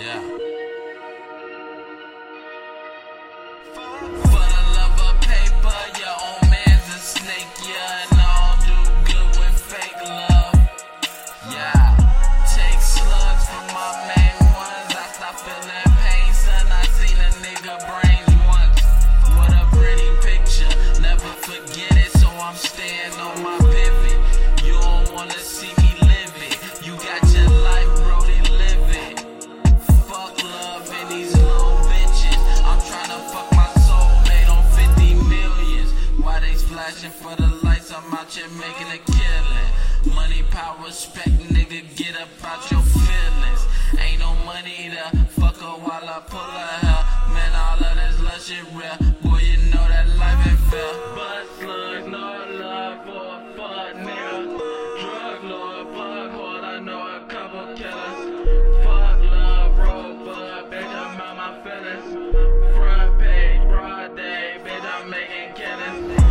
Yeah. For the love of paper, your own man's a snake, yeah, and don't do good with fake love. Yeah. Take slugs from my main ones. I stop feeling pain, son. I seen a nigga brains once. What a pretty picture. Never forget it, so I'm staying on my pivot. You don't wanna see flashing for the lights. I'm out here making a killing. Money, power, respect, nigga, get up out your feelings. Ain't no money to fuck her while I pull her hair. Man, all of this love shit real. Boy, you know that life ain't fair. But slugs, no love for a fuck nigga. Drug lord, plug hard, I know a couple killers. Fuck love, roll blood, bitch, I'm out my feelings. Front page, broad day, bitch, I'm making killings.